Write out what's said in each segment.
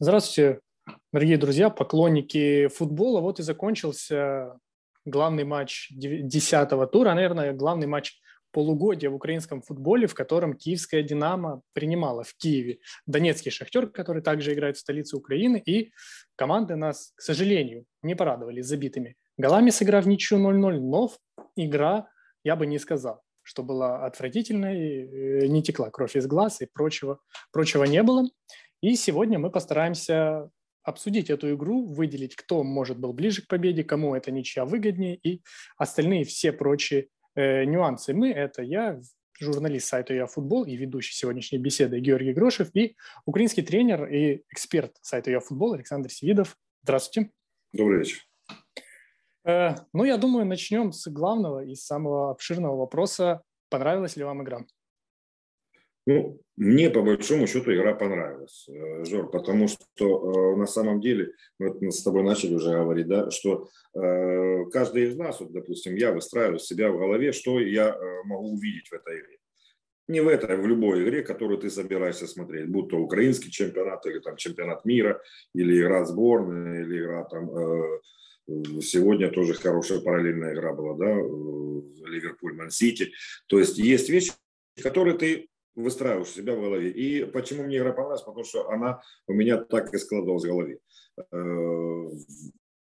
Здравствуйте, дорогие друзья, поклонники футбола. Вот и закончился главный матч десятого тура, наверное, главный матч полугодия в украинском футболе, в котором киевская «Динамо» принимала в Киеве донецкий «Шахтер», который также играет в столице Украины, и команды нас, к сожалению, не порадовали забитыми голами, сыграв ничью 0-0, но игра, я бы не сказал, что была отвратительной, э, не текла кровь из глаз и прочего, прочего не было. И сегодня мы постараемся обсудить эту игру, выделить, кто, может, был ближе к победе, кому это ничья выгоднее и остальные все прочие э, нюансы. Мы – это я, журналист сайта «Я футбол» и ведущий сегодняшней беседы Георгий Грошев и украинский тренер и эксперт сайта «Я футбол» Александр Севидов. Здравствуйте. Добрый вечер. Э, ну, я думаю, начнем с главного и самого обширного вопроса. Понравилась ли вам игра? Ну, мне по большому счету игра понравилась, э, Жор, потому что э, на самом деле, мы с тобой начали уже говорить, да, что э, каждый из нас, вот, допустим, я выстраиваю себя в голове, что я э, могу увидеть в этой игре. Не в этой, а в любой игре, которую ты собираешься смотреть, будь то украинский чемпионат или там чемпионат мира, или игра сборной, или игра там э, Сегодня тоже хорошая параллельная игра была, да, э, Ливерпуль-Ман-Сити. То есть есть вещи, которые ты выстраиваешь себя в голове. И почему мне игра понравилась? Потому что она у меня так и складывалась в голове. Э,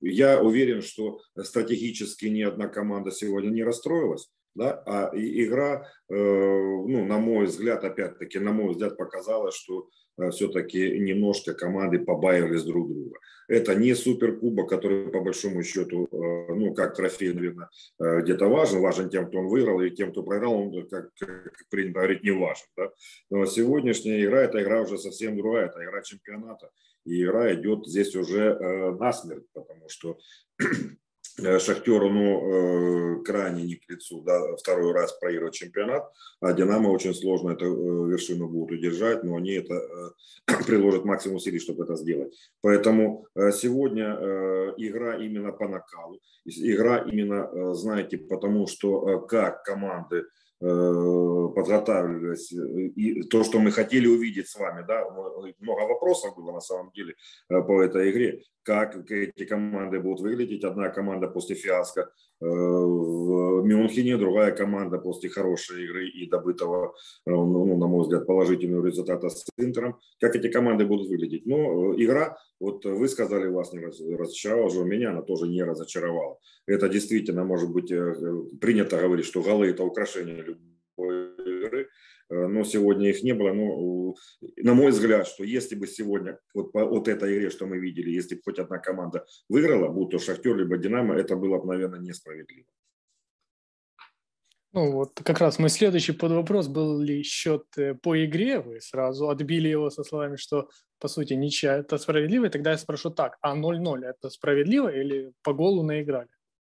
я уверен, что стратегически ни одна команда сегодня не расстроилась, да, а игра, э, ну, на мой взгляд, опять-таки, на мой взгляд, показала, что все-таки немножко команды побаивались друг друга. Это не суперкубок, который по большому счету, э, ну как трофей, наверное, э, где-то важен, важен тем, кто он выиграл, и тем, кто проиграл, он, как, как принято говорить, не важен. Да? Но сегодняшняя игра, эта игра уже совсем другая, это игра чемпионата, и игра идет здесь уже насмерть, потому что Э, Шахтеру ну, э, крайне не к лицу, да, второй раз проигрывать чемпионат, а Динамо очень сложно эту э, вершину будут удержать, но они это приложат максимум усилий, чтобы это сделать. Поэтому сегодня игра именно по накалу, игра именно, знаете, потому что как команды Э, подготавливались. И то, что мы хотели увидеть с вами, да, много вопросов было на самом деле э, по этой игре. Как эти команды будут выглядеть. Одна команда после фиаско э, в Мюнхене, другая команда после хорошей игры и добытого, ну, на мой взгляд, положительного результата с Интером. Как эти команды будут выглядеть? Ну, игра, вот вы сказали, вас не разочаровала, же меня она тоже не разочаровала. Это действительно, может быть, принято говорить, что голы – это украшение э, но сегодня их не было. Но, на мой взгляд, что если бы сегодня вот по вот этой игре, что мы видели, если бы хоть одна команда выиграла, будь то Шахтер либо Динамо, это было бы, наверное, несправедливо. Ну вот как раз мой следующий под вопрос был ли счет э, по игре, вы сразу отбили его со словами, что по сути ничья это справедливо, и тогда я спрошу так, а 0-0 это справедливо или по голу наиграли?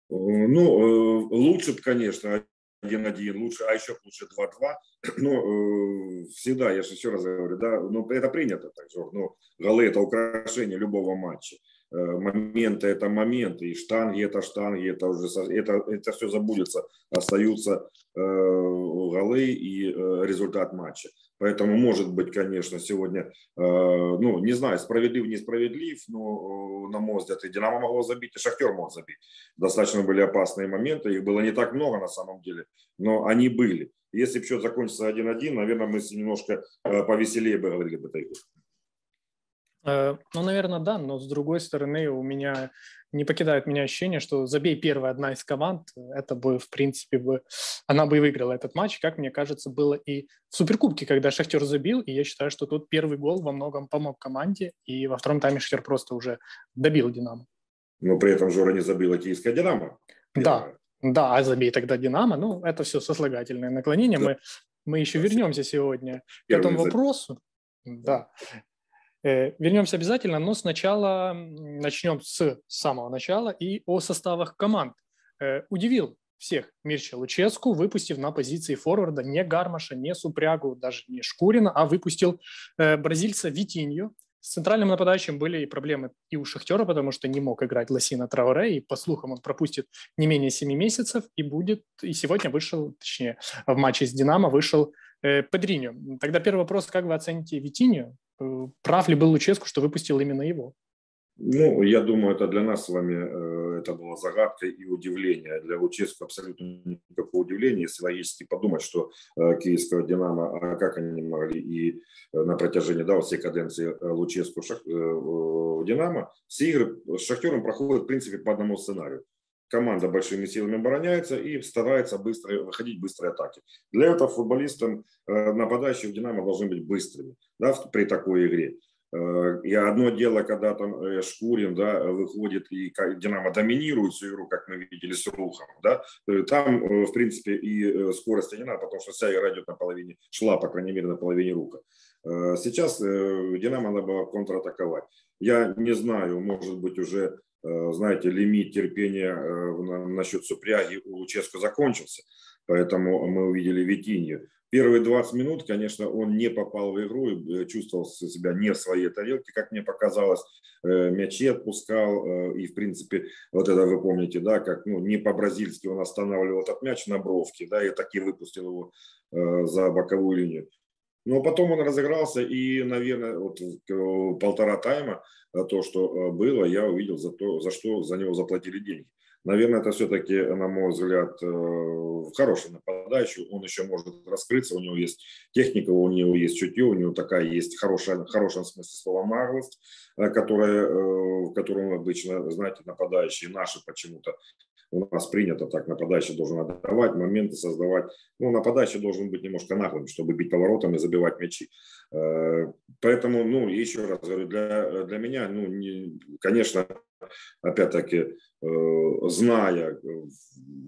Э, ну, лучше, конечно, 1-1 лучше, а еще лучше 2-2. Ну, э, всегда, я же еще раз говорю, да, ну, это принято так же. Ну, голы – это украшение любого матча. Э, моменты – это моменты, и штанги – это штанги, это уже это, это все забудется, остаются э, голы и э, результат матча. Поэтому, может быть, конечно, сегодня, э, ну, не знаю, справедлив, несправедлив, но, э, на мой взгляд, и Динамо могло забить, и Шахтер мог забить. Достаточно были опасные моменты, их было не так много на самом деле, но они были. Если бы счет закончился 1-1, наверное, мы немножко э, повеселее бы говорили об этой. Э, ну, наверное, да, но с другой стороны у меня не покидает меня ощущение, что забей первая одна из команд, это бы, в принципе, бы, она бы и выиграла этот матч, как мне кажется, было и в Суперкубке, когда Шахтер забил, и я считаю, что тут первый гол во многом помог команде, и во втором тайме Шахтер просто уже добил Динамо. Но при этом Жора не забила киевская Динамо. Да, да, а забей тогда Динамо, ну, это все сослагательное наклонение, да. мы, мы еще вернемся сегодня Первый к этому вопросу. Да. Э, вернемся обязательно, но сначала начнем с самого начала и о составах команд. Э, удивил всех Мирча Луческу, выпустив на позиции форварда не Гармаша, не Супрягу, даже не Шкурина, а выпустил э, бразильца Витинью. С центральным нападающим были и проблемы и у Шахтера, потому что не мог играть Лосина Трауре, и по слухам он пропустит не менее 7 месяцев, и будет, и сегодня вышел, точнее, в матче с Динамо вышел э, Педриньо. Тогда первый вопрос, как вы оцените Витинью? Прав ли был Луческу, что выпустил именно его? Ну, я думаю, это для нас с вами э, это было загадкой и удивление. Для Луческу абсолютно никакого удивления, если логически подумать, что э, киевского «Динамо», а как они могли и э, на протяжении да, всей каденции Луческу шах, «Динамо», все игры с «Шахтером» проходят, в принципе, по одному сценарию. Команда большими силами обороняется и старается быстро выходить в быстрые атаки. Для этого футболистам, нападающие в «Динамо» должны быть быстрыми да, при такой игре. Э, и одно дело, когда там э, Шкурин да, выходит и Динамо доминирует всю игру, как мы видели с Рухом. Да, э, там, в принципе, и скорости не надо, потому что вся игра идет на половине, шла, по крайней мере, на половине Рука. Сейчас Динамо надо было контратаковать. Я не знаю, может быть, уже, знаете, лимит терпения насчет Супряги у Луческо закончился. Поэтому мы увидели Витинью. Первые 20 минут, конечно, он не попал в игру и э, чувствовал себя не в своей тарелке, как мне показалось. Э, мячи отпускал. Э, и, в принципе, вот это вы помните, да, как ну, не по-бразильски он останавливал этот мяч на бровке, да, и так и выпустил его за боковую линию. Но потом он разыгрался, и, наверное, вот полтора тайма то, что было, я увидел за то, за что за него заплатили деньги. Наверное, это все-таки, на мой взгляд, э, хороший нападающий. Он еще может раскрыться, у него есть техника, у него есть чутье, у него такая есть хорошая, в хорошем смысле слова наглость, э, которая, э, которую обычно, знаете, нападающие наши почему-то у нас принято так, нападающий должен отдавать, моменты создавать. Ну, нападающий должен быть немножко наглым, чтобы бить поворотом и забивать мячи. Поэтому, ну, еще раз говорю, для, для меня, ну, не, конечно, опять-таки, Э, зная, э,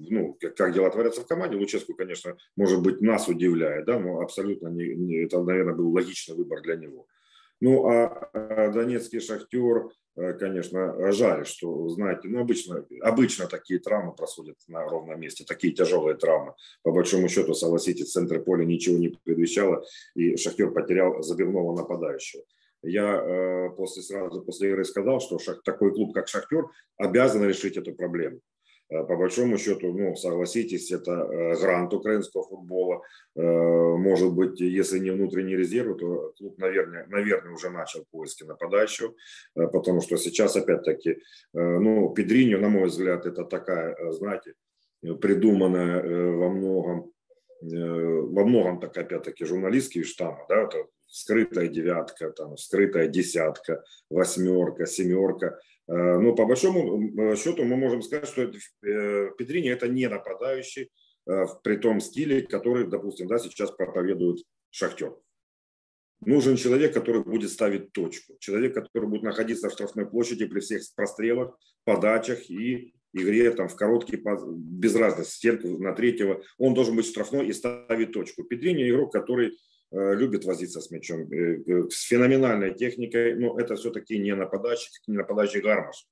ну, как дела творятся в команде, Луческу, конечно, может быть, нас удивляет, да, но абсолютно не, не, это, наверное, был логичный выбор для него. Ну, а, а донецкий шахтер, э, конечно, жаль, что, знаете, ну, обычно, обычно такие травмы происходят на ровном месте, такие тяжелые травмы. По большому счету, согласитесь, в центре поля ничего не предвещало, и шахтер потерял забивного нападающего я э, после, сразу после игры сказал, что такой клуб, как «Шахтер», обязан решить эту проблему. Э, по большому счету, ну, согласитесь, это э, грант украинского футбола. Может быть, если не внутренний резерв, то клуб, наверное, наверное уже начал поиски нападающего, потому что сейчас, опять-таки, ну, Педриньо, на мой взгляд, это такая, знаете, придуманная во многом во многом так опять-таки журналистские штаммы, да, это скрытая девятка, там, скрытая десятка, восьмерка, семерка. Э, но по большому счету мы можем сказать, что э, Петрини это не нападающий э, при том стиле, который, допустим, да, сейчас проповедует Шахтер. Нужен человек, который будет ставить точку. Человек, который будет находиться в штрафной площади при всех прострелах, подачах и игре там, в короткий, без разницы, стенку на третьего. Он должен быть штрафной и ставить точку. Петрини игрок, который Э, любит возиться с мячом, э, э, с феноменальной техникой, но это все-таки не нападающий, не нападающий гармаш.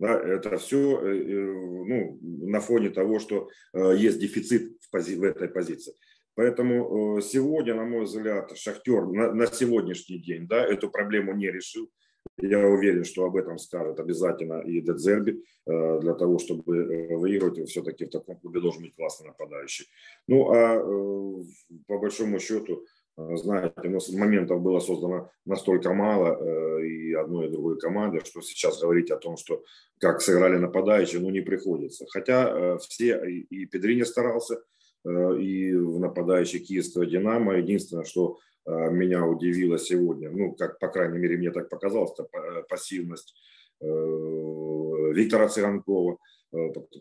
Да, это все ну, на фоне того, что есть дефицит в, пози- в этой позиции. Поэтому сегодня, на мой взгляд, Шахтер на, на сегодняшний день да, эту проблему не решил. Я уверен, что об этом скажет обязательно и Дедзерби. Для того, чтобы выиграть, все-таки в таком клубе должен быть классный нападающий. Ну, а по большому счету, Э, знаете, у моментов было создано настолько мало э, и одной, и другой команды, что сейчас говорить о том, что как сыграли нападающие, ну не приходится. Хотя э, все, и Педрини старался, и в нападающий киевского «Динамо». Единственное, что меня удивило сегодня, ну, как, по крайней мере, мне так показалось, это пассивность Виктора Цыганкова – Э,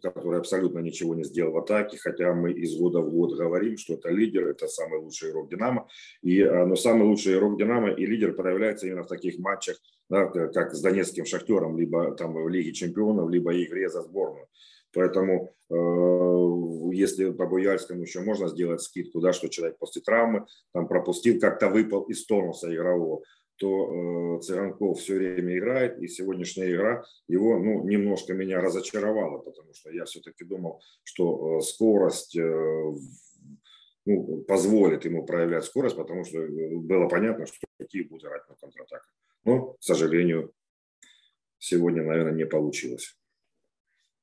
который абсолютно ничего не сделал в атаке, хотя мы из года в год говорим, что это лидер, это самый лучший игрок Динамо, и, э, но самый лучший игрок Динамо и лидер проявляется именно в таких матчах, да, как с Донецким Шахтером, либо там в Лиге Чемпионов, либо игре за сборную. Поэтому э, если по Буяльскому еще можно сделать скидку, да, что человек после травмы там пропустил, как-то выпал из тонуса игрового, то э, Цыганков все время играет, и сегодняшняя игра его ну, немножко меня разочаровала, потому что я все-таки думал, что э, скорость э, ну, позволит ему проявлять скорость, потому что было понятно, что какие будут играть на контратаках. Но, к сожалению, сегодня, наверное, не получилось.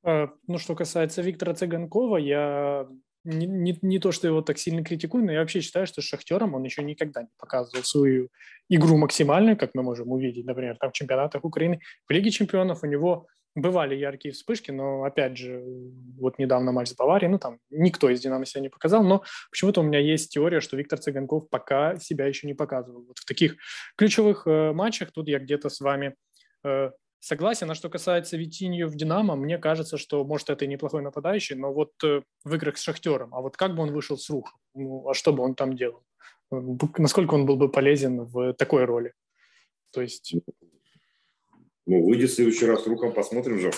Ну, что касается Виктора Цыганкова, я не, не, не то, что его так сильно критикую, но я вообще считаю, что с Шахтером он еще никогда не показывал свою игру максимальную, как мы можем увидеть, например, там в чемпионатах Украины. В Лиге чемпионов у него бывали яркие вспышки, но, опять же, вот недавно матч с Баварией, ну, там никто из «Динамо» себя не показал, но почему-то у меня есть теория, что Виктор Цыганков пока себя еще не показывал. Вот в таких ключевых э, матчах тут я где-то с вами э, согласен. А что касается Витинью в «Динамо», мне кажется, что, может, это и неплохой нападающий, но вот э, в играх с «Шахтером», а вот как бы он вышел с рухом? Ну, а что бы он там делал? Насколько он был бы полезен в такой роли? То есть ну, выйдет в следующий раз рухом, посмотрим же.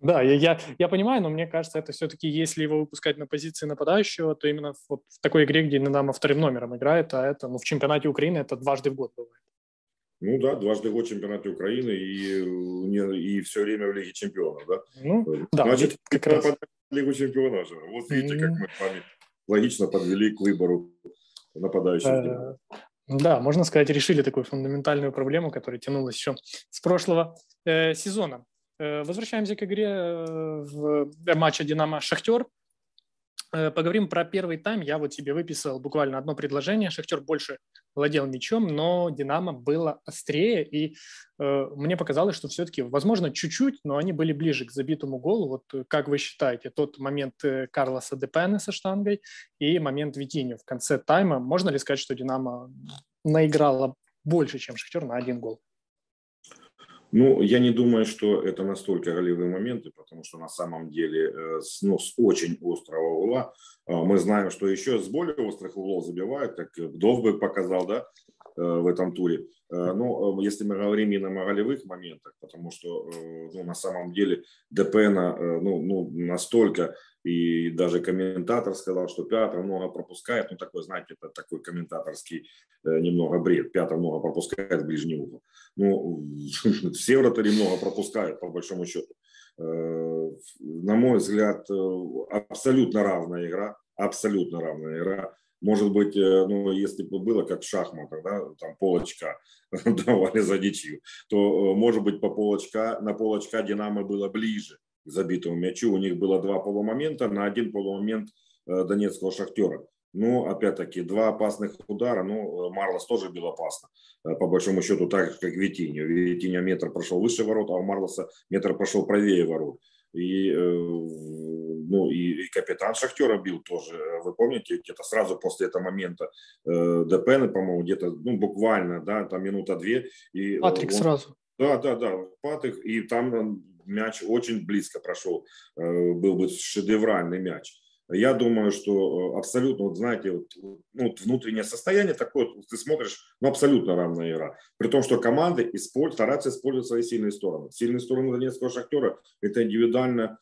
Да, я, я, я понимаю, но мне кажется, это все-таки, если его выпускать на позиции нападающего, то именно вот в такой игре, где Динамо вторым номером играет, а это ну, в чемпионате Украины это дважды в год бывает. Ну да, дважды год чемпионате Украины и, и все время в Лиге чемпионов, да? Ну, да, Значит, как раз... Лигу чемпионов же. Вот видите, как мы с вами логично подвели к выбору нападающего. Да, можно сказать, решили такую фундаментальную проблему, которая тянулась еще с прошлого э, сезона. Э, возвращаемся к игре э, в э, матче «Динамо-Шахтер». Э, поговорим про первый тайм. Я вот себе выписал буквально одно предложение. Шахтер больше владел мячом, но Динамо было острее, и э, мне показалось, что все-таки, возможно, чуть-чуть, но они были ближе к забитому голу. Вот э, как вы считаете, тот момент э, Карлоса Депена со штангой и момент Витиню в конце тайма, можно ли сказать, что Динамо наиграла больше, чем Шахтер на один гол? Ну, я не думаю, что это настолько голевые моменты, потому что на самом деле э, с, ну, с очень острого угла э, мы знаем, что еще с более острых углов забивают, как Довбек показал, да, э, в этом туре. Но если мы говорим именно о голевых моментах, потому что ну, на самом деле ДПН ну, ну, настолько и даже комментатор сказал, что Пятр много пропускает. Ну, такой, знаете, это такой комментаторский э, немного бред. Пятр много пропускает в ближний угол. Ну, все вратари много пропускают, по большому счету. Э, на мой взгляд, э, абсолютно равная игра. Абсолютно равная игра. Может быть, ну, если бы было как в шахматах, да, там полочка давали за ничью, то, может быть, по полочка, на полочка Динамо было ближе к забитому мячу. У них было два полумомента на один полумомент э, донецкого шахтера. Ну, опять-таки, два опасных удара. Ну, Марлос тоже был опасно. Э, по большому счету, так же, как Витиньо. Витиньо метр прошел выше ворот, а у Марлоса метр прошел правее ворот. И, э, ну, и, и капитан Шахтера бил тоже. Вы помните, где-то сразу после этого момента Депены, по-моему, где-то, ну, буквально, да, там минута две. И Патрик он, сразу. Да, да, да, Патрик. И там мяч очень близко прошел, э, был бы шедевральный мяч. Я думаю, что э, абсолютно, вот знаете, вот, ну, вот внутреннее состояние такое, ты смотришь, ну, абсолютно равная игра. При том, что команды используют, стараются использовать свои сильные стороны. Сильные стороны Донецкого шахтера – это индивидуально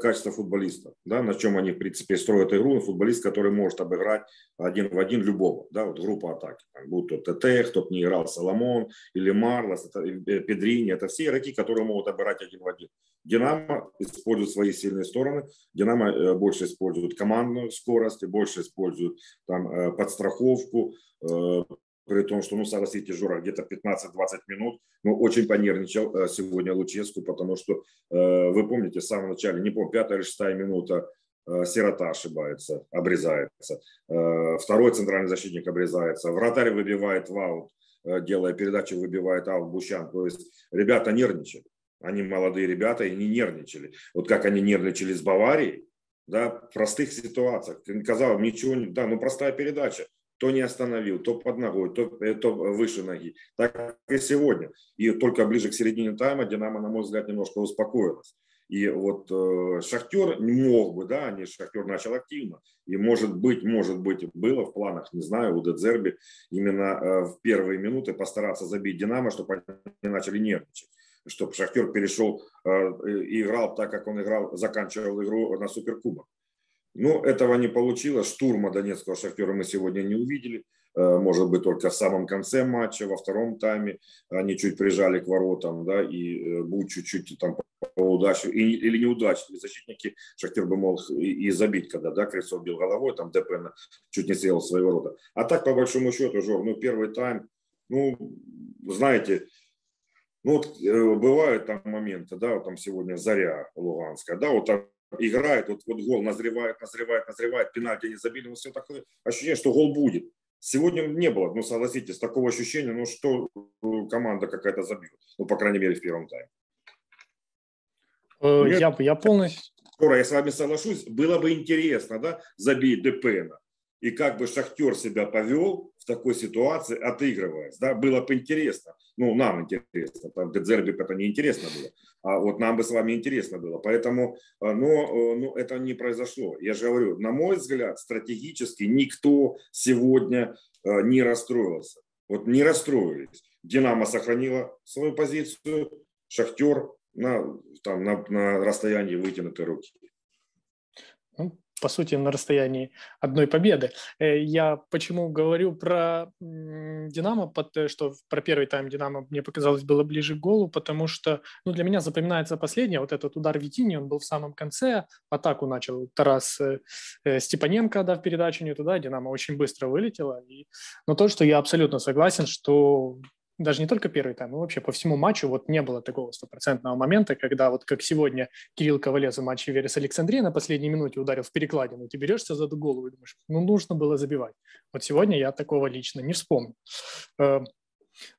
качество футболиста, да, на чем они, в принципе, строят игру. Футболист, который может обыграть один в один любого, да, вот группа атаки. Там, будь то ТТ, кто не играл, Соломон или Марлос, это, э, Педрини, это все игроки, которые могут обыграть один в один. Динамо использует свои сильные стороны. Динамо э, больше использует командную скорость, больше использует там подстраховку, при том, что, ну, согласитесь, Жора, где-то 15-20 минут, ну, очень понервничал э, сегодня Луческу, потому что, э, вы помните, в самом начале, не помню, пятая или шестая минута, э, Сирота ошибается, обрезается, второй центральный защитник обрезается, вратарь выбивает в аут, делая передачу, выбивает аут Бущан, то есть ребята нервничали, они молодые ребята и не нервничали, вот как они нервничали с Баварией, да, в простых ситуациях, казалось, ничего, да, ну простая передача, то не остановил, то под ногой, то, э, то выше ноги. Так и сегодня. И только ближе к середине тайма Динамо, на мой взгляд, немножко успокоилась. И вот э, Шахтер не мог бы, да, не Шахтер начал активно. И может быть, может быть, было в планах, не знаю, у Дедзерби именно э, в первые минуты постараться забить Динамо, чтобы они начали нервничать чтобы Шахтер перешел э, и играл так, как он играл, заканчивал игру на Суперкубок. Но этого не получилось. Штурма Донецкого шахтера мы сегодня не увидели. Э, может быть, только в самом конце матча, во втором тайме они чуть прижали к воротам, да, и э, будь чуть-чуть там по удаче, или неудачные защитники, Шахтер бы мог и, и забить, когда, да, Крестов бил головой, там ДПН чуть не съел свои ворота. А так, по большому счету, Жор, ну, первый тайм, ну, знаете, ну, вот э, бывают там моменты, да, вот там сегодня Заря Луганская, да, вот там играет, вот, вот гол назревает, назревает, назревает, пенальти не забили, но все такое ощущение, что гол будет. Сегодня не было, ну согласитесь, такого ощущения, ну что э, команда какая-то забьет, ну по крайней мере в первом тайме. Э, я, я полностью... Я с вами соглашусь, было бы интересно, да, забить Депена и как бы Шахтер себя повел в такой ситуации, отыгрываясь. Да, было бы интересно. Ну, нам интересно. Там Дедзерби это не интересно было. А вот нам бы с вами интересно было. Поэтому, э, но, э, но это не произошло. Я же говорю, на мой взгляд, стратегически никто сегодня э, не расстроился. Вот не расстроились. Динамо сохранила свою позицию, Шахтер на, там, на, на расстоянии вытянутой руки по сути, на расстоянии одной победы. Э, я почему говорю про Динамо, э, что про первый тайм Динамо мне показалось было ближе к голу, потому что ну, для меня запоминается последнее, вот этот удар Витини, он был в самом конце, атаку начал Тарас э, Степаненко, дав передачу не туда, Динамо очень быстро вылетело. И... Но то, что я абсолютно согласен, что даже не только первый тайм, но вообще по всему матчу вот не было такого стопроцентного момента, когда вот как сегодня Кирилл Ковалев в матче Верес Александрия на последней минуте ударил в перекладину, ты берешься за эту голову и думаешь, ну нужно было забивать. Вот сегодня я такого лично не вспомню.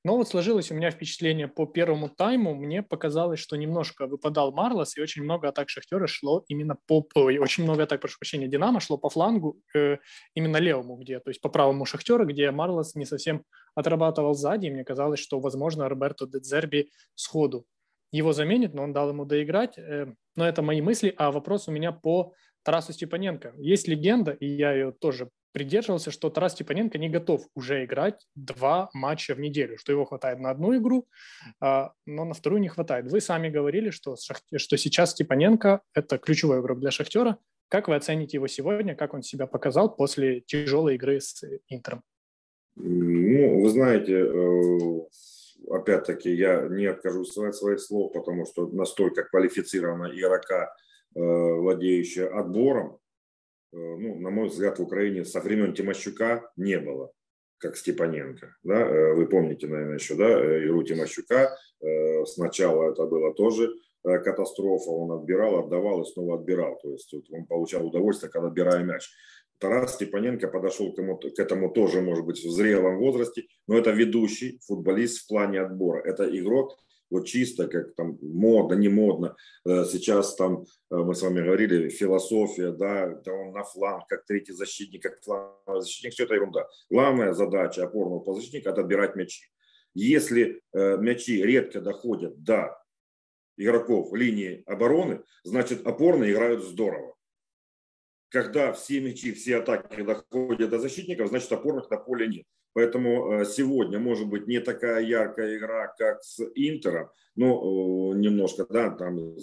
Но вот сложилось у меня впечатление по первому тайму. Мне показалось, что немножко выпадал Марлос, и очень много атак Шахтера шло именно по... Ой, очень много атак, прошу прощения, Динамо шло по флангу э, именно левому, где, то есть по правому Шахтера, где Марлос не совсем отрабатывал сзади, и мне казалось, что, возможно, Роберто Дедзерби сходу его заменит, но он дал ему доиграть. Э, но это мои мысли, а вопрос у меня по Тарасу Степаненко. Есть легенда, и я ее тоже придерживался, что Тарас Степаненко не готов уже играть два матча в неделю, что его хватает на одну игру, а, но на вторую не хватает. Вы сами говорили, что, что сейчас Степаненко – это ключевой игрок для «Шахтера». Как вы оцените его сегодня, как он себя показал после тяжелой игры с Интером? Ну, вы знаете, э, опять-таки, я не откажусь от своих слов, потому что настолько квалифицированная игрока, э, владеющая отбором, ну, на мой взгляд, в Украине со времен Тимощука не было, как Степаненко. Да? Э, вы помните, наверное, еще да, э, игру Тимощука. Сначала это было тоже катастрофа. Он отбирал, отдавал и снова отбирал. То есть он получал удовольствие, когда отбирая мяч. Тарас Степаненко подошел к этому, к этому тоже, может быть, в зрелом возрасте, но это ведущий футболист в плане отбора. Это игрок, вот чисто, как там модно, не модно. Э, сейчас там, э, мы с вами говорили, философия, да, да он на фланг, как третий защитник, как фланговый защитник, все это ерунда. Главная задача опорного полузащитника – это отбирать мячи. Если э, мячи редко доходят до игроков линии обороны, значит опорные играют здорово. Когда все мячи, все атаки доходят до защитников, значит опорных на поле нет. Поэтому э, сегодня может быть не такая яркая игра, как с Интером, но немножко, да, там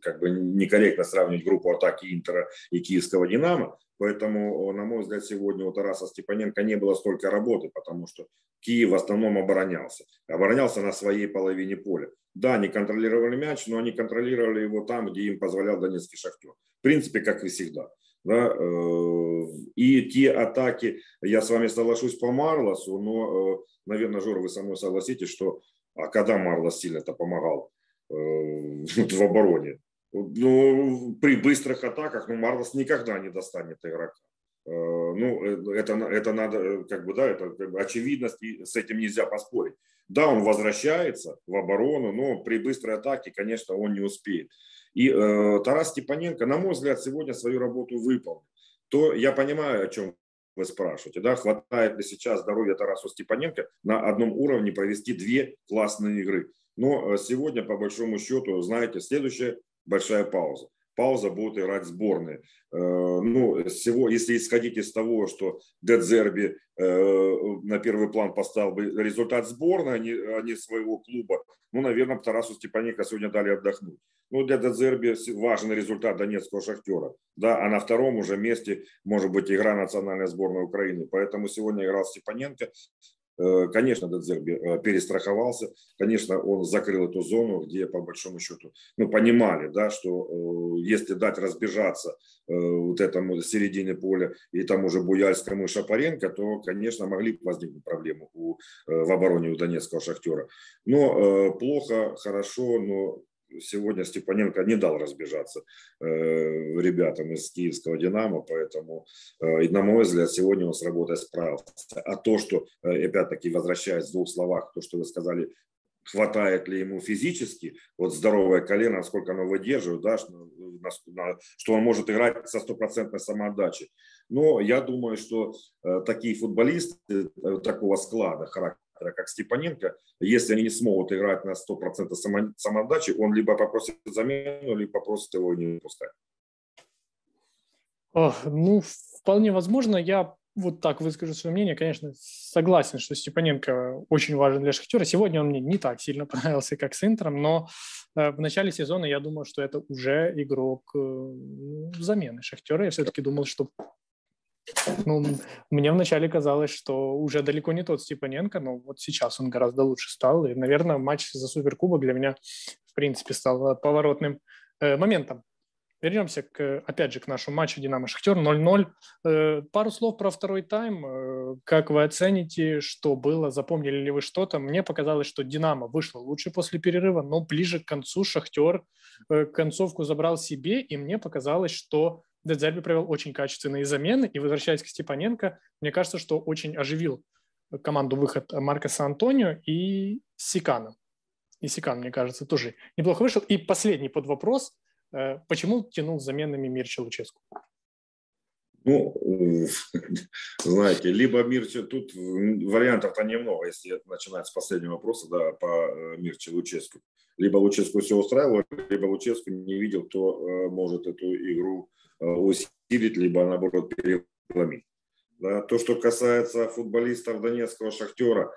как бы некорректно сравнивать группу атаки Интера и киевского Динамо. Поэтому, на мой взгляд, сегодня у Тараса Степаненко не было столько работы, потому что Киев в основном оборонялся. Оборонялся на своей половине поля. Да, они контролировали мяч, но они контролировали его там, где им позволял Донецкий шахтер. В принципе, как и всегда. Да, э, и те атаки, я с вами соглашусь по Марлосу, но, э, наверное, Жора, вы со мной согласитесь, что а когда Марлос сильно-то помогал э, в обороне? Ну, при быстрых атаках, ну, Марлос никогда не достанет игрока. Ну, это, это надо, как бы, да, это очевидность, и с этим нельзя поспорить. Да, он возвращается в оборону, но при быстрой атаке, конечно, он не успеет и э, Тарас Степаненко, на мой взгляд, сегодня свою работу выполнил, то я понимаю, о чем вы спрашиваете, да, хватает ли сейчас здоровья Тарасу Степаненко на одном уровне провести две классные игры. Но э, сегодня, по большому счету, знаете, следующая большая пауза пауза будут играть сборные. Э, ну, всего, если исходить из того, что Дедзерби э, на первый план поставил бы результат сборной, а а не своего клуба, ну, наверное, Тарасу Степаненко сегодня дали отдохнуть. Ну, для Дедзерби важен результат Донецкого шахтера. Да, а на втором уже месте может быть игра национальной сборной Украины. Поэтому сегодня играл Степаненко. Э, конечно, Дедзерби э, перестраховался, конечно, он закрыл эту зону, где по большому счету, ну, понимали, да, что э, если дать разбежаться вот этому середине поля и тому же Буяльскому и Шапаренко, то, конечно, могли возникнуть проблемы у, в обороне у Донецкого шахтера. Но плохо, хорошо, но сегодня Степаненко не дал разбежаться э, ребятам из киевского «Динамо», поэтому, э, на мой взгляд, сегодня он с работой справился. А то, что, э, опять-таки, возвращаясь в двух словах, то, что вы сказали, хватает ли ему физически, вот здоровое колено, насколько оно выдерживает, да, что, что он может играть со стопроцентной самоотдачей. Но я думаю, что э, такие футболисты э, такого склада, характера, как Степаненко, если они не смогут играть на 100% самоотдачи, он либо попросит замену, либо попросит его не пускать. Ну, вполне возможно. Я вот так выскажу свое мнение. Конечно, согласен, что Степаненко очень важен для Шахтера. Сегодня он мне не так сильно понравился, как с Интером, но э, в начале сезона я думал, что это уже игрок э, замены Шахтера. Я все-таки думал, что ну, мне вначале казалось, что уже далеко не тот Степаненко, но вот сейчас он гораздо лучше стал. И, наверное, матч за Суперкубок для меня, в принципе, стал поворотным э, моментом. Вернемся, к, опять же, к нашему матчу «Динамо-Шахтер» 0-0. Э, пару слов про второй тайм. Э, как вы оцените, что было? Запомнили ли вы что-то? Мне показалось, что «Динамо» вышло лучше после перерыва, но ближе к концу «Шахтер» э, концовку забрал себе, и мне показалось, что Дедзерби провел очень качественные замены, и, возвращаясь к Степаненко, мне кажется, что очень оживил команду выход Маркоса Антонио и Сикана. И Сикан, мне кажется, тоже неплохо вышел. И последний под вопрос. Э, почему тянул заменами Мирча Луческу? Ну, знаете, либо Мирча, тут вариантов-то немного, если начинать с последнего вопроса, да, по э, Мирче Луческу. Либо Луческу все устраивало, либо Луческу не видел, кто э, может эту игру усилить, либо наоборот переломить. Да, то, что касается футболистов Донецкого «Шахтера»,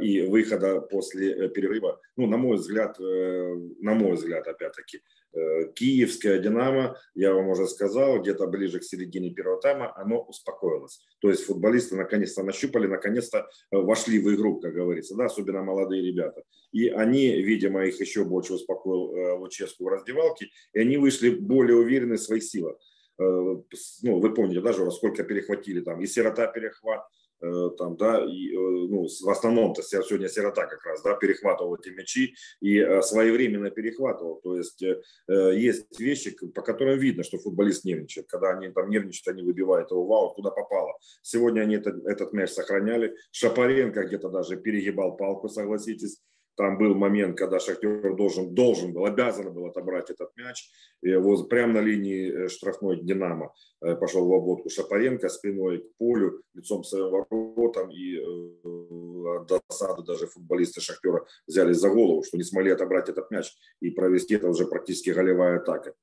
и выхода после перерыва, ну, на мой взгляд, на мой взгляд, опять-таки, Э, киевская «Динамо», я вам уже сказал, где-то ближе к середине первого тайма оно успокоилось. То есть футболисты наконец-то нащупали, наконец-то э, вошли в игру, как говорится, да, особенно молодые ребята. И они, видимо, их еще больше успокоил э, Луческу в раздевалке, и они вышли более уверены в своих силах. Ну, вы помните, даже сколько перехватили там, и сирота перехват, Э, там, да, и, э, ну, в основном-то сегодня сирота как раз, да, перехватывал эти мячи и э, своевременно перехватывал. То есть есть вещи, по которым видно, что футболист нервничает. Когда они там нервничают, они выбивают его в аут, куда попало. Сегодня они этот, этот мяч сохраняли. Шапаренко где-то даже перегибал палку, согласитесь. Там был момент, когда Шахтер должен, должен был, обязан был отобрать этот мяч. И вот прямо на линии э, штрафной Динамо э, пошел в обводку Шапаренко спиной к полю, лицом к своим воротам. И э, досады даже футболисты Шахтера взялись за голову, что не смогли отобрать этот мяч и провести это уже практически голевая атака.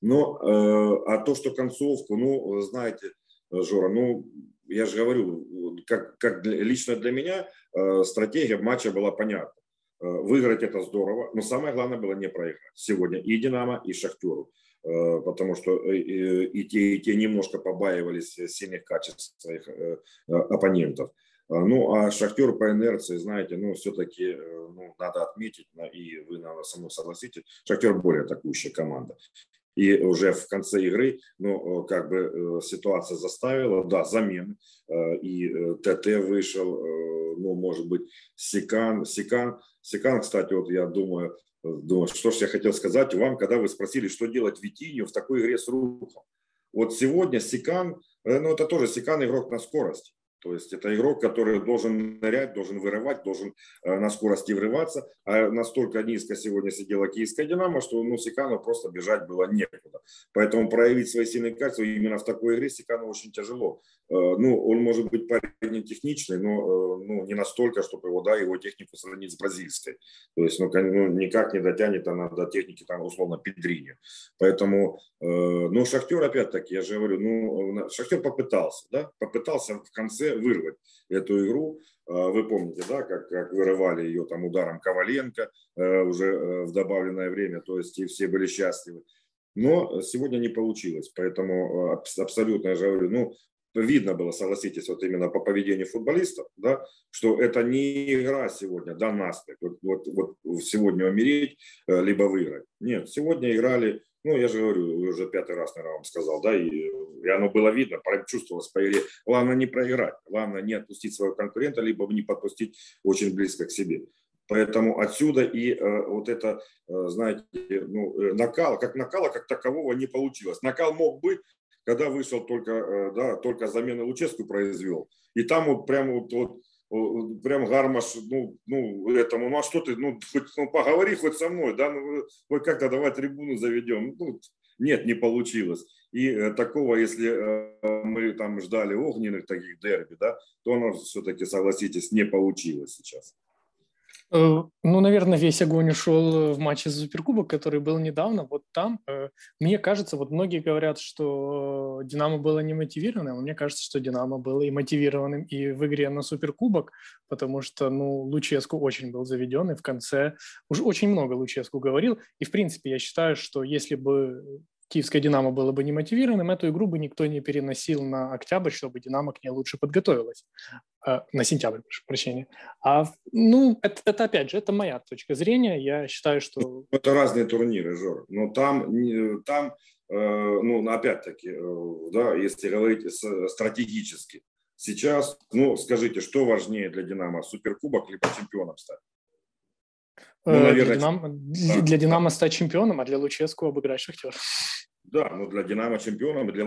Но, а то, что концовку, ну, знаете, Жора, ну, я же говорю, как, как для, лично для меня стратегия матча была понятна. Э, выиграть это здорово, но самое главное было не проиграть сегодня и Динамо, и Шахтеру, э, потому что э, и те, и те немножко побаивались сильных качеств своих оппонентов. Ну, а Шахтер по инерции, знаете, ну, все-таки ну, надо отметить, и вы, наверное, со мной согласитесь, Шахтер более атакующая команда. И уже в конце игры, ну, как бы ситуация заставила, да, замены, и ТТ вышел, ну, может быть, Секан, Секан, Секан, кстати, вот я думаю, думаю, что же я хотел сказать вам, когда вы спросили, что делать Витинью в такой игре с Рухом. Вот сегодня Секан, э, ну, это тоже Секан игрок на скорость. То есть это игрок, который должен нырять, должен вырывать, должен э, на скорости врываться. А настолько низко сегодня сидела киевская «Динамо», что ну, Сикану просто бежать было некуда. Поэтому проявить свои сильные качества именно в такой игре Сикану очень тяжело. Э, ну, он может быть парень техничный, но э, ну, не настолько, чтобы его, да, его технику сравнить с бразильской. То есть ну, ну, никак не дотянет она до техники, там, условно, Педрини. Поэтому, ну, Шахтер, опять-таки, я же говорю, ну, Шахтер попытался, да, попытался в конце вырвать эту игру. А, вы помните, да, как, как вырывали ее там ударом Коваленко э, уже э, в добавленное время, то есть и все были счастливы. Но сегодня не получилось, поэтому э, абсолютно, я же говорю, ну, видно было, согласитесь, вот именно по поведению футболистов, да, что это не игра сегодня, да, нас, вот, вот, вот сегодня умереть, либо выиграть. Нет, сегодня играли ну, я же говорю, уже пятый раз, наверное, вам сказал, да, и, и оно было видно, чувствовалось по игре. Главное не проиграть, главное не отпустить своего конкурента, либо не подпустить очень близко к себе. Поэтому отсюда и э, вот это, э, знаете, ну, э, накал, как накала как такового не получилось. Накал мог быть, когда вышел только, э, да, только замену Луческу произвел. И там вот прямо вот, вот прям гармаш, ну, ну, этому, ну, а что ты, ну, хоть, ну, поговори хоть со мной, да, ну, вот как-то давай трибуну заведем. Ну, нет, не получилось. И э, такого, если э, мы там ждали огненных таких дерби, да, то оно все-таки, согласитесь, не получилось сейчас. Э, ну, наверное, весь огонь ушел в матче за Суперкубок, который был недавно. Вот там, мне кажется, вот многие говорят, что Динамо было не мотивированным, а мне кажется, что Динамо было и мотивированным и в игре на Суперкубок, потому что, ну, Луческу очень был заведен, и в конце уже очень много Луческу говорил. И, в принципе, я считаю, что если бы киевская «Динамо» было бы не мотивированным, эту игру бы никто не переносил на октябрь, чтобы «Динамо» к ней лучше подготовилась. Э, на сентябрь, прошу прощения. А, ну, это, это, опять же, это моя точка зрения. Я считаю, что... Ну, это разные турниры, Жор. Но там, там э, ну, опять-таки, э, да, если говорить стратегически, сейчас, ну, скажите, что важнее для «Динамо», суперкубок либо чемпионом стать? Ну, наверное, для, Динамо, да, для Динамо стать чемпионом, а для Луческу обыграть Шахтер. Да, ну для Динамо чемпионом, для,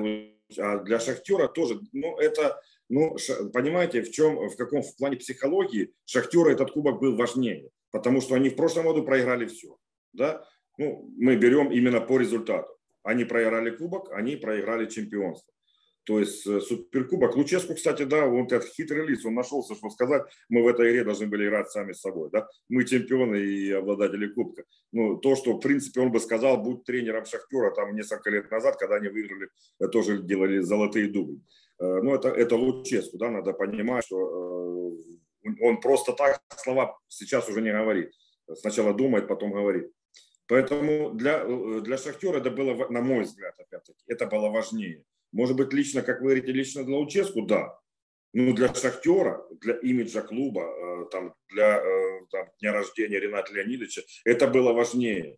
а для Шахтера тоже. Ну, это, ну, понимаете, в чем, в каком в плане психологии Шахтера этот кубок был важнее, потому что они в прошлом году проиграли все. Да? Ну, мы берем именно по результату. Они проиграли кубок, они проиграли чемпионство. То есть э, суперкубок. Луческу, кстати, да, он этот хитрый лиц, он нашелся, что сказать, мы в этой игре должны были играть сами с собой. Да? Мы чемпионы и обладатели кубка. Ну, то, что, в принципе, он бы сказал, будь тренером Шахтера там несколько лет назад, когда они выиграли, э, тоже делали золотые дубли. Э, ну, это, это Луческу, да, надо понимать, что он просто так слова сейчас уже не говорит. Сначала думает, потом говорит. Поэтому для, для Шахтера это было, на мой взгляд, опять-таки, это было важнее. Может быть, лично, как вы говорите, лично для Луческу, да. Ну, для Шахтера, для имиджа клуба, э, там, для э, там, дня рождения Рената Леонидовича, это было важнее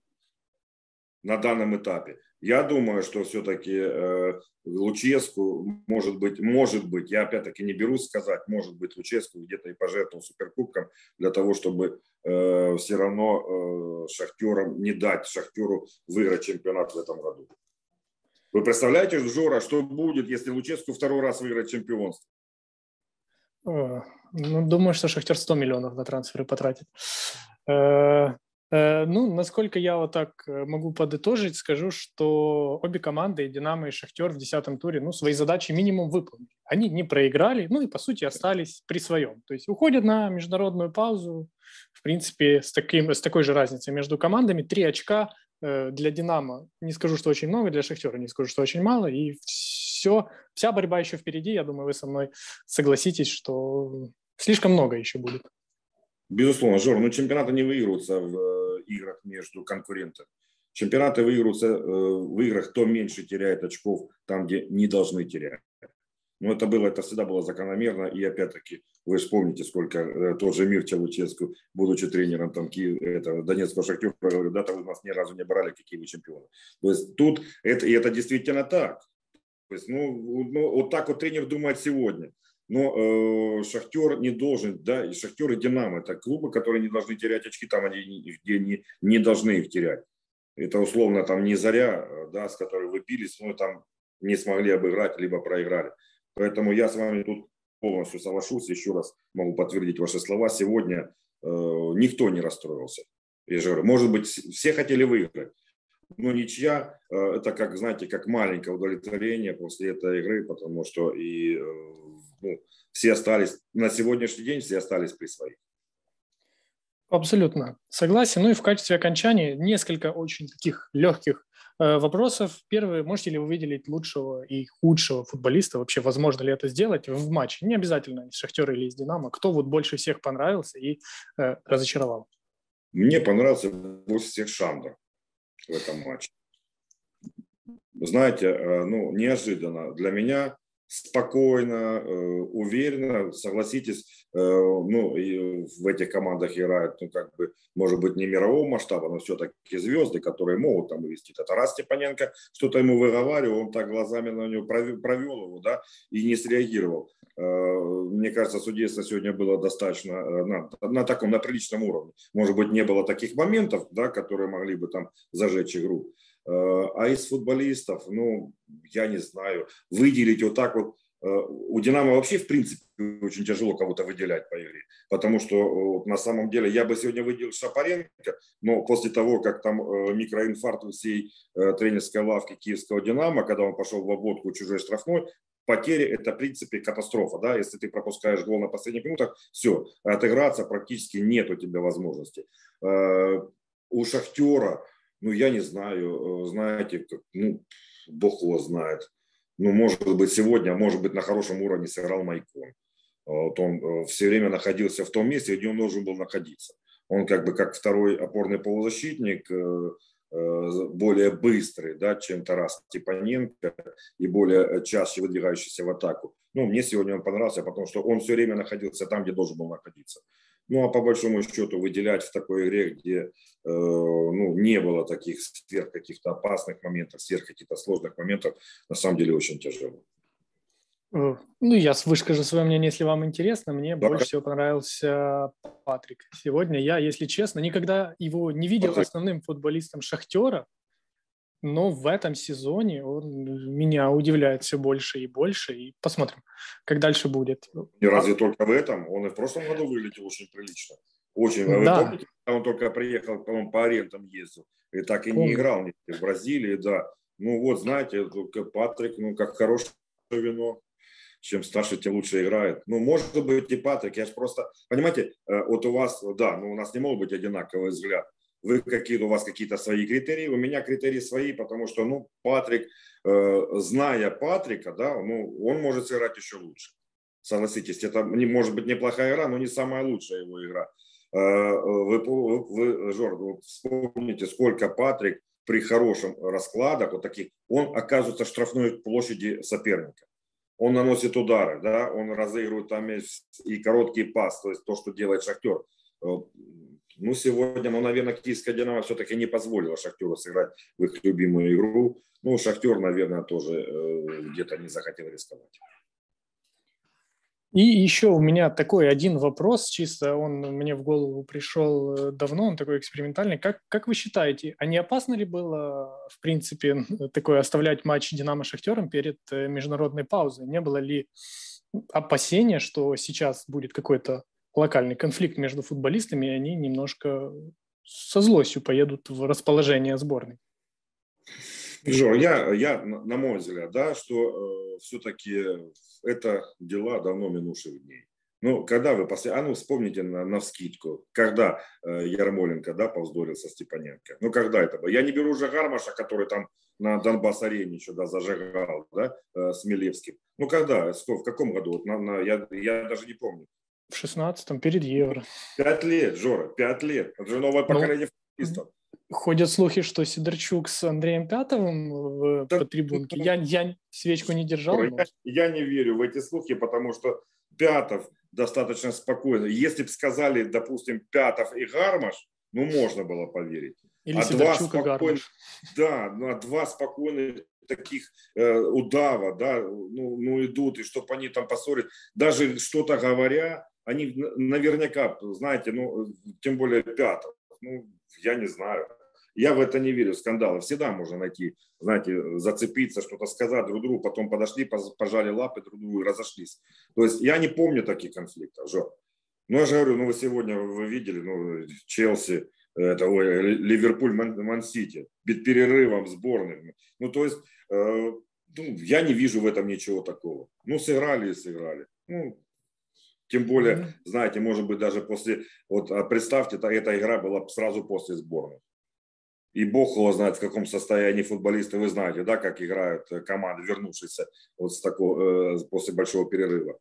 на данном этапе. Я думаю, что все-таки э, Луческу, может быть, может быть, я опять-таки не берусь сказать, может быть, Луческу где-то и пожертвовал суперкубком для того, чтобы э, все равно э, Шахтерам не дать Шахтеру выиграть чемпионат в этом году. Вы представляете, Жора, что будет, если Луческу второй раз выиграет чемпионство? Ну, думаю, что Шахтер 100 миллионов на трансферы потратит. Э, э, ну, насколько я вот так э, могу подытожить, скажу, что обе команды, и Динамо, и Шахтер в десятом туре, ну, свои задачи минимум выполнили. Они не проиграли, ну и, по сути, остались при своем. То есть уходят на международную паузу, в принципе, с, таким, с такой же разницей между командами. Три очка – Э, для Динамо не скажу, что очень много, для Шахтера не скажу, что очень мало. И все, вся борьба еще впереди. Я думаю, вы со мной согласитесь, что слишком много еще будет. Безусловно, Жор, но чемпионаты не выигрываются в э, играх между конкурентами. Чемпионаты выигрываются э, в играх, кто меньше теряет очков там, где не должны терять. Но это было, это всегда было закономерно. И опять-таки, вы вспомните, сколько э, тот же Мир Челучевский, будучи тренером там, Киев, это, Донецкого Шахтера, говорил, да, вы нас ни разу не брали, какие вы чемпионы. То есть тут, это, и это действительно так. То есть, ну, ну, вот так вот тренер думает сегодня. Но э, Шахтер не должен, да, и Шахтер и Динамо, это клубы, которые не должны терять очки там, где не, не должны их терять. Это условно там не Заря, э, да, с которой вы бились, но там не смогли обыграть, либо проиграли. Поэтому я с вами тут полностью соглашусь. Еще раз могу подтвердить ваши слова. Сегодня э, никто не расстроился. Я же говорю, может быть, все хотели выиграть. Но ничья э, – это, как, знаете, как маленькое удовлетворение после этой игры, потому что и, э, ну, все остались, на сегодняшний день все остались при своих. Абсолютно согласен. Ну и в качестве окончания несколько очень таких легких Э, вопросов. Первый, можете ли вы выделить лучшего и худшего футболиста? Вообще, возможно ли это сделать в матче? Не обязательно из Шахтера или из Динамо. Кто вот больше всех понравился и э, разочаровал? Мне понравился больше всех Шандер в этом матче. Знаете, э, ну, неожиданно для меня спокойно, э, уверенно, согласитесь, э, ну, и в этих командах играют, ну, как бы, может быть, не мирового масштаба, но все-таки звезды, которые могут там вывести. Это раз Степаненко что-то ему выговаривал, он так глазами на него провел его, да, и не среагировал. Мне кажется, судейство сегодня было достаточно на, на таком, на приличном уровне. Может быть, не было таких моментов, да, которые могли бы там зажечь игру. А из футболистов, ну, я не знаю, выделить вот так вот у Динамо вообще, в принципе, очень тяжело кого-то выделять по игре, потому что вот, на самом деле я бы сегодня выделил Шапаренко, но после того, как там э, микроинфаркт всей э, тренерской лавки киевского Динамо, когда он пошел в обводку чужой штрафной, потери – это, в принципе, катастрофа. Да? Если ты пропускаешь гол на последних минутах, все, отыграться практически нет у тебя возможности. Э, у Шахтера, ну, я не знаю, знаете, ну, бог его знает – ну, может быть, сегодня, а может быть, на хорошем уровне сыграл Майкон. Вот он э, все время находился в том месте, где он должен был находиться. Он как бы как второй опорный полузащитник, э, э, более быстрый, да, чем Тарас Степаненко и более чаще выдвигающийся в атаку. Ну, мне сегодня он понравился, потому что он все время находился там, где должен был находиться. Ну, а по большому счету выделять в такой игре, где э, ну, не было таких сверх каких-то опасных моментов, сверх каких-то сложных моментов, на самом деле очень тяжело. Э, ну, я выскажу свое мнение, если вам интересно. Мне да. больше всего понравился Патрик. Сегодня я, если честно, никогда его не видел Патрик. основным футболистом «Шахтера», но в этом сезоне он меня удивляет все больше и больше. И посмотрим, как дальше будет. Не разве только в этом? Он и в прошлом году вылетел очень прилично. Очень. Вы да. помните, он только приехал, по-моему, по арендам ездил. И так и Помню. не играл в Бразилии, да. Ну вот, знаете, Патрик, ну как хорошее вино чем старше, тем лучше играет. Ну, может быть, и Патрик. Я же просто, понимаете, э, вот у вас, да, ну, у нас не могут быть одинаковый взгляд вы какие у вас какие-то свои критерии, у меня критерии свои, потому что, ну, Патрик, э, зная Патрика, да, ну, он может сыграть еще лучше. Согласитесь, это не может быть неплохая игра, но не самая лучшая его игра. Э, вы, вы, Жор, вспомните, сколько Патрик при хорошем раскладах, вот таких, он оказывается в штрафной площади соперника. Он наносит удары, да, он разыгрывает там и короткий пас, то есть то, что делает Шахтер э, ну, сегодня, ну, наверное, киевская «Динамо» все-таки не позволила «Шахтеру» сыграть в их любимую игру. Ну, «Шахтер», наверное, тоже э, где-то не захотел рисковать. И еще у меня такой один вопрос, чисто он мне в голову пришел э, давно, он такой экспериментальный. Как, как вы считаете, а не опасно ли было, в принципе, такое оставлять матч «Динамо» Шахтером перед э, международной паузой? Не было ли опасения, что сейчас будет какой-то локальный конфликт между футболистами, и они немножко со злостью поедут в расположение сборной. Жор, я, я, на мой взгляд, да, что э, все-таки это дела давно минувших дней. Ну, когда вы после... А ну, вспомните на, на вскидку, когда э, Ярмоленко, да, повздорил со Степаненко. Ну, когда это было? Я не беру уже Гармаша, который там на Донбасс-арене еще, да, зажигал, да, э, с Милевским. Ну, когда? В каком году? Вот на, на, я, я даже не помню. В 16-м, перед Евро. Пять лет, Жора, пять лет. Это же новое ну, поколение ну, футболистов. Ходят слухи, что Сидорчук с Андреем Пятовым в, да, по трибунке. Я, я свечку не держал. Жора, но... я, я не верю в эти слухи, потому что Пятов достаточно спокойно. Если бы сказали, допустим, Пятов и Гармаш, ну, можно было поверить. Или а два спокойных, да, ну, а два спокойных таких э, удава, да, ну, ну идут, и чтобы они там поссорить, даже что-то говоря, они наверняка, знаете, ну, тем более пятого, ну, я не знаю. Я в это не верю, скандалы. Всегда можно найти, знаете, зацепиться, что-то сказать друг другу, потом подошли, пожали лапы друг другу и разошлись. То есть я не помню таких конфликтов, Жор. Ну, я же говорю, ну, вы сегодня вы видели, ну, Челси, это, ой, Ливерпуль, Ман-Сити, перед перерывом сборных. Ну, то есть, э, ну, я не вижу в этом ничего такого. Ну, сыграли и сыграли. Ну, тем более, mm-hmm. знаете, может быть, даже после, вот а представьте, эта, эта игра была сразу после сборной. И бог его знает, в каком состоянии футболисты, вы знаете, да, как играют э, команды, вернувшиеся вот с такого, э, после большого перерыва.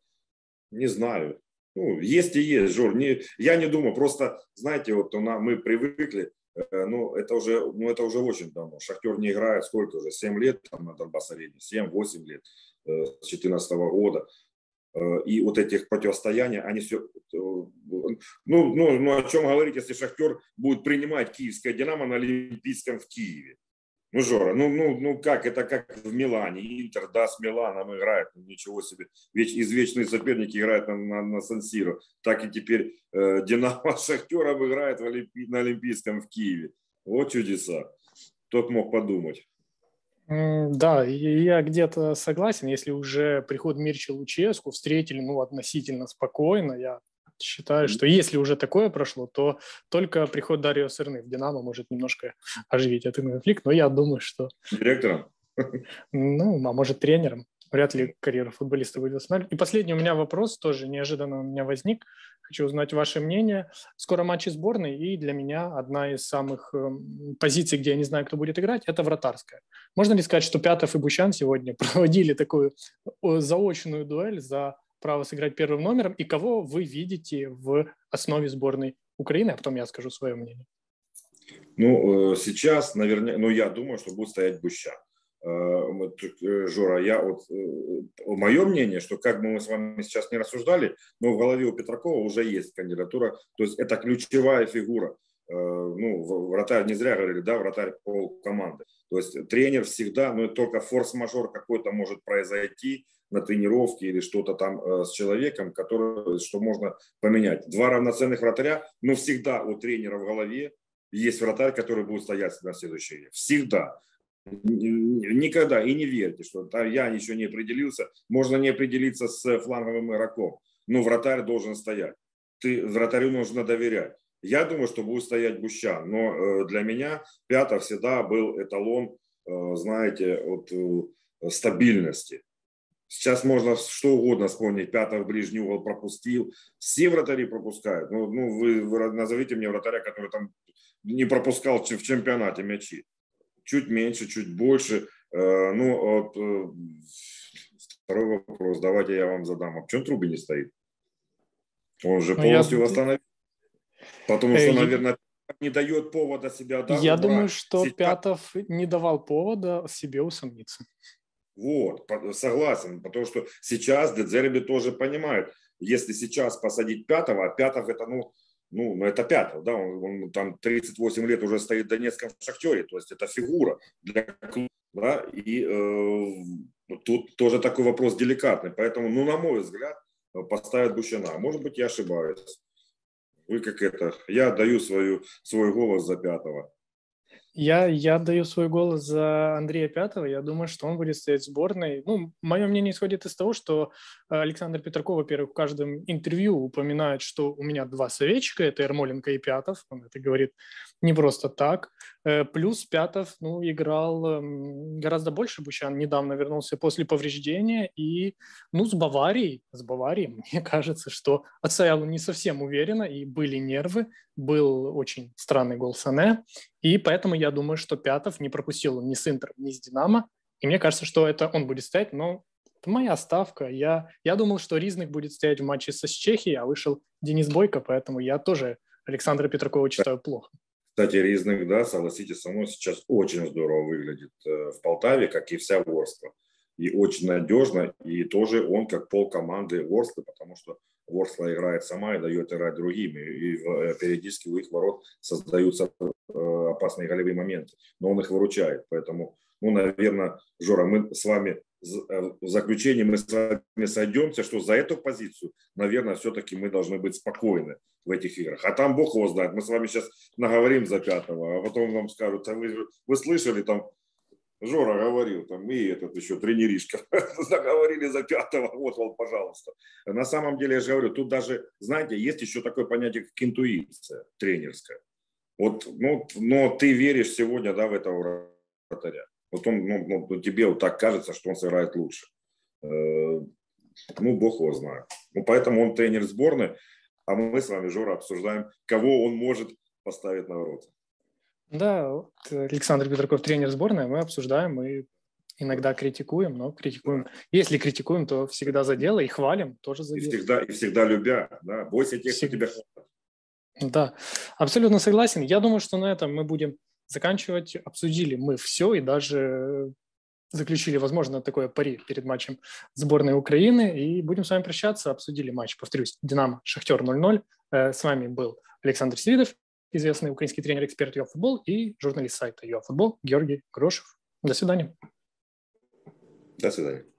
Не знаю. Ну, есть и есть, Жор. Не, я не думаю, просто, знаете, вот на, мы привыкли, э, ну, это уже, ну, это уже очень давно. Шахтер не играет сколько уже? 7 лет там на Донбасс-арене, 7-8 лет, с 2014 года. Э, и вот этих противостояний, они все... Э, ну, ну, ну, о чем говорить, если Шахтер будет принимать киевское «Динамо» на Олимпийском в Киеве? Ну, Жора, ну, ну, ну как, это как в Милане. Интер, да, с Миланом играет, ну, ничего себе. Ведь извечные соперники играют на, на, на Сан-Сиро. Так и теперь э, Динамо с Шахтером играет в Олимпи, на Олимпийском в Киеве. Вот чудеса. Тот мог подумать. Да, я где-то согласен, если уже приход Мирча Луческу встретили ну, относительно спокойно, я считаю, что если уже такое прошло, то только приход Дарио Сырны в «Динамо» может немножко оживить этот конфликт, но я думаю, что... Директором? Ну, а может, тренером. Вряд ли карьера футболиста будет восстанавливать. И последний у меня вопрос, тоже неожиданно у меня возник. Хочу узнать ваше мнение. Скоро матчи сборной, и для меня одна из самых эм, позиций, где я не знаю, кто будет играть, это вратарская. Можно ли сказать, что Пятов и Бущан сегодня проводили такую заочную дуэль за право сыграть первым номером, и кого вы видите в основе сборной Украины, а потом я скажу свое мнение. Ну, э, сейчас, наверное, ну, я думаю, что будет стоять Бущан. Э, э, Жора, я вот, мое мнение, что как бы мы с вами сейчас не рассуждали, но в голове у Петракова уже есть кандидатура, то есть это ключевая фигура. Ну, вратарь не зря говорили, да, вратарь пол команды. То есть тренер всегда, но только форс-мажор какой-то может произойти, на тренировке или что-то там э, с человеком, который, что можно поменять. Два равноценных вратаря, но всегда у тренера в голове есть вратарь, который будет стоять на следующей игре. Всегда. Никогда. И не верьте, что да, я еще не определился. Можно не определиться с фланговым игроком, но вратарь должен стоять. Ты вратарю нужно доверять. Я думаю, что будет стоять Бущан, но э, для меня Пятов всегда был эталон, э, знаете, вот стабильности. Сейчас можно что угодно вспомнить. Пятый в ближний угол пропустил. Все вратари пропускают. Ну, ну вы, вы назовите мне вратаря, который там не пропускал в чемпионате мячи. Чуть меньше, чуть больше. Э, ну, вот, э, второй вопрос. Давайте я вам задам. А почему Труби не стоит? Он же ну, полностью я... восстановил. Потому что, наверное, не дает повода себя. Да, я думаю, что Сейчас... Пятов не давал повода себе усомниться. Вот, согласен, потому что сейчас Дедзерби тоже понимает, если сейчас посадить пятого, а пятого это, ну, ну, ну это пятого, да, он, он там 38 лет уже стоит в Донецком шахтере, то есть это фигура для клуба, да, и э, тут тоже такой вопрос деликатный, поэтому, ну, на мой взгляд, поставят Бущина. Может быть, я ошибаюсь. Вы как это, я даю свою, свой голос за пятого. Я, я даю свой голос за Андрея Пятого. Я думаю, что он будет стоять в сборной. Ну, мое мнение исходит из того, что э, Александр Петраков, во-первых, в каждом интервью упоминает, что у меня два советчика, это Ермоленко и Пятов. Он это говорит не просто так. Э, плюс Пятов ну, играл эм, гораздо больше. Бучан недавно вернулся после повреждения. И ну, с Баварией, с Баварией, мне кажется, что отстоял не совсем уверенно, и были нервы. Был очень странный гол Сане. И поэтому я думаю, что Пятов не пропустил ни с Интером, ни с Динамо. И мне кажется, что это он будет стоять, но это моя ставка. Я, я думал, что Ризник будет стоять в матче со Чехией, а вышел Денис Бойко, поэтому я тоже Александра Петракова читаю плохо. Кстати, Ризник, да, согласитесь со мной, сейчас очень здорово выглядит э, в Полтаве, как и вся Ворскла. И очень надежно, и тоже он как пол команды Ворсклы, потому что Ворскла играет сама и дает играть другим, и э, периодически у их ворот создаются э, опасные голевые моменты, но он их выручает, поэтому, ну, наверное, Жора, мы с вами в заключении мы с вами сойдемся, что за эту позицию, наверное, все-таки мы должны быть спокойны в этих играх. А там Бог его знает. Мы с вами сейчас наговорим за пятого, а потом вам скажут, а вы, вы слышали, там Жора говорил, там и этот еще тренеришка заговорили за пятого, вот, вот, пожалуйста. На самом деле, я же говорю, тут даже, знаете, есть еще такое понятие, как интуиция тренерская. Вот, ну, но ты веришь сегодня, да, в этого вратаря. Вот он, ну, ну, тебе вот так кажется, что он сыграет лучше. Э, ну, бог его знает. Ну, поэтому он тренер сборной, а мы с вами, Жора, обсуждаем, кого он может поставить на ворота. Да, вот Александр Петраков, тренер сборной, мы обсуждаем и иногда критикуем, но критикуем. Если критикуем, то всегда за дело и хвалим тоже за и дело. Всегда, и всегда любя, да, бойся тех, всегда. кто тебя хвалит. Да, абсолютно согласен. Я думаю, что на этом мы будем заканчивать. Обсудили мы все и даже заключили, возможно, такое пари перед матчем сборной Украины. И будем с вами прощаться. Обсудили матч, повторюсь, «Динамо» «Шахтер» 0-0. Э, с вами был Александр Свидов известный украинский тренер-эксперт ЮАФутбол и журналист сайта ЮАФутбол Георгий Грошев. До свидания. До свидания.